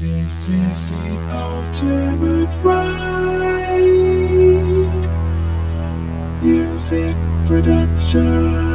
This is the ultimate vibe. Music production.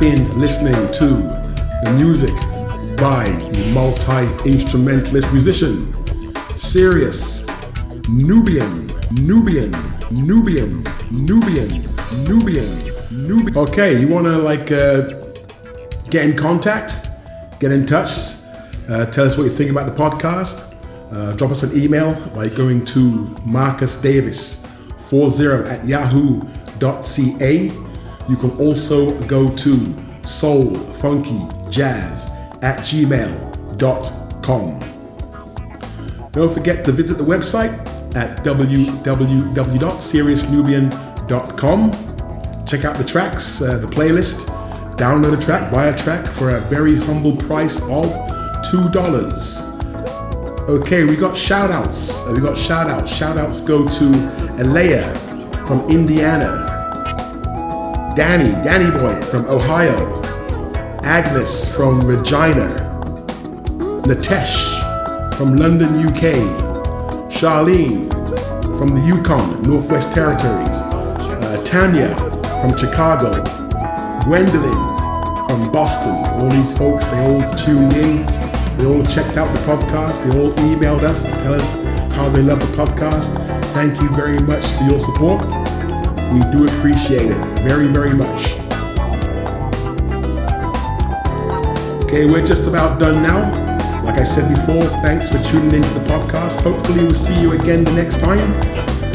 Been listening to the music by the multi instrumentalist musician, Serious Nubian, Nubian, Nubian, Nubian, Nubian, Nubian. Okay, you want to like uh, get in contact, get in touch, uh, tell us what you think about the podcast. Uh, drop us an email by going to Marcus Davis 40 at yahoo.ca. You can also go to soulfunkyjazz funky jazz at gmail.com. Don't forget to visit the website at www.seriousnubian.com. Check out the tracks, uh, the playlist, download a track, buy a track for a very humble price of $2. Okay, we got shout outs. Uh, we got shout outs. Shout outs go to Alea from Indiana, Danny, Danny Boy from Ohio, Agnes from Regina, Natesh from London, UK, Charlene from the Yukon, Northwest Territories, uh, Tanya from Chicago, Gwendolyn from Boston. All these folks, they all tuned in. They all checked out the podcast. They all emailed us to tell us how they love the podcast. Thank you very much for your support. We do appreciate it very, very much. Okay, we're just about done now. Like I said before, thanks for tuning into the podcast. Hopefully, we'll see you again the next time.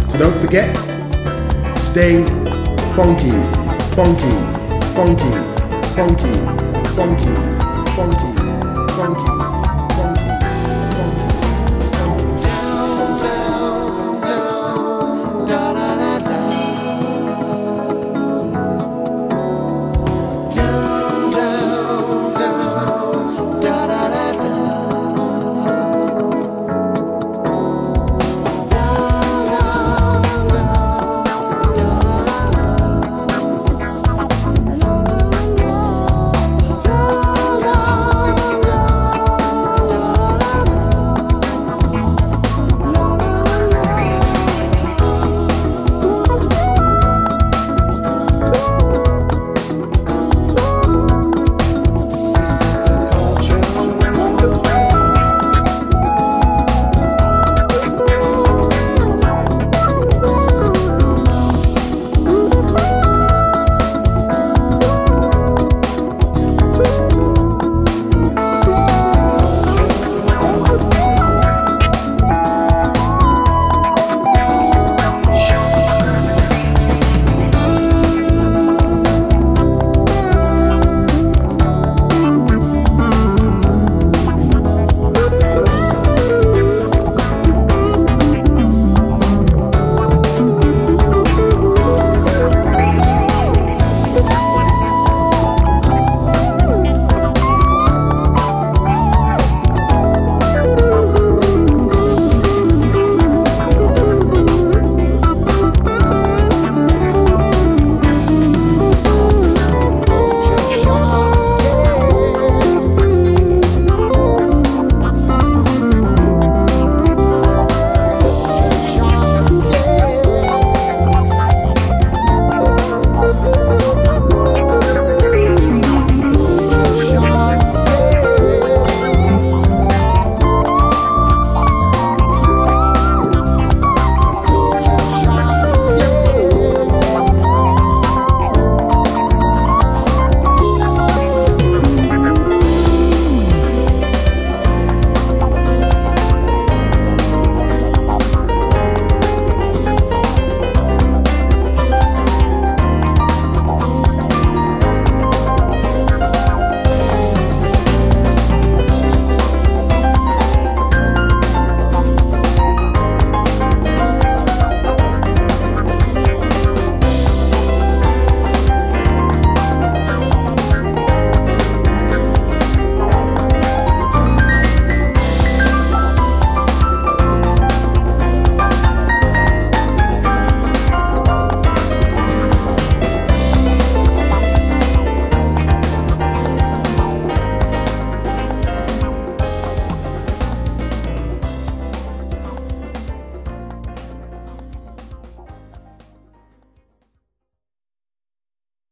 So don't forget, stay funky, funky, funky, funky, funky, funky, funky.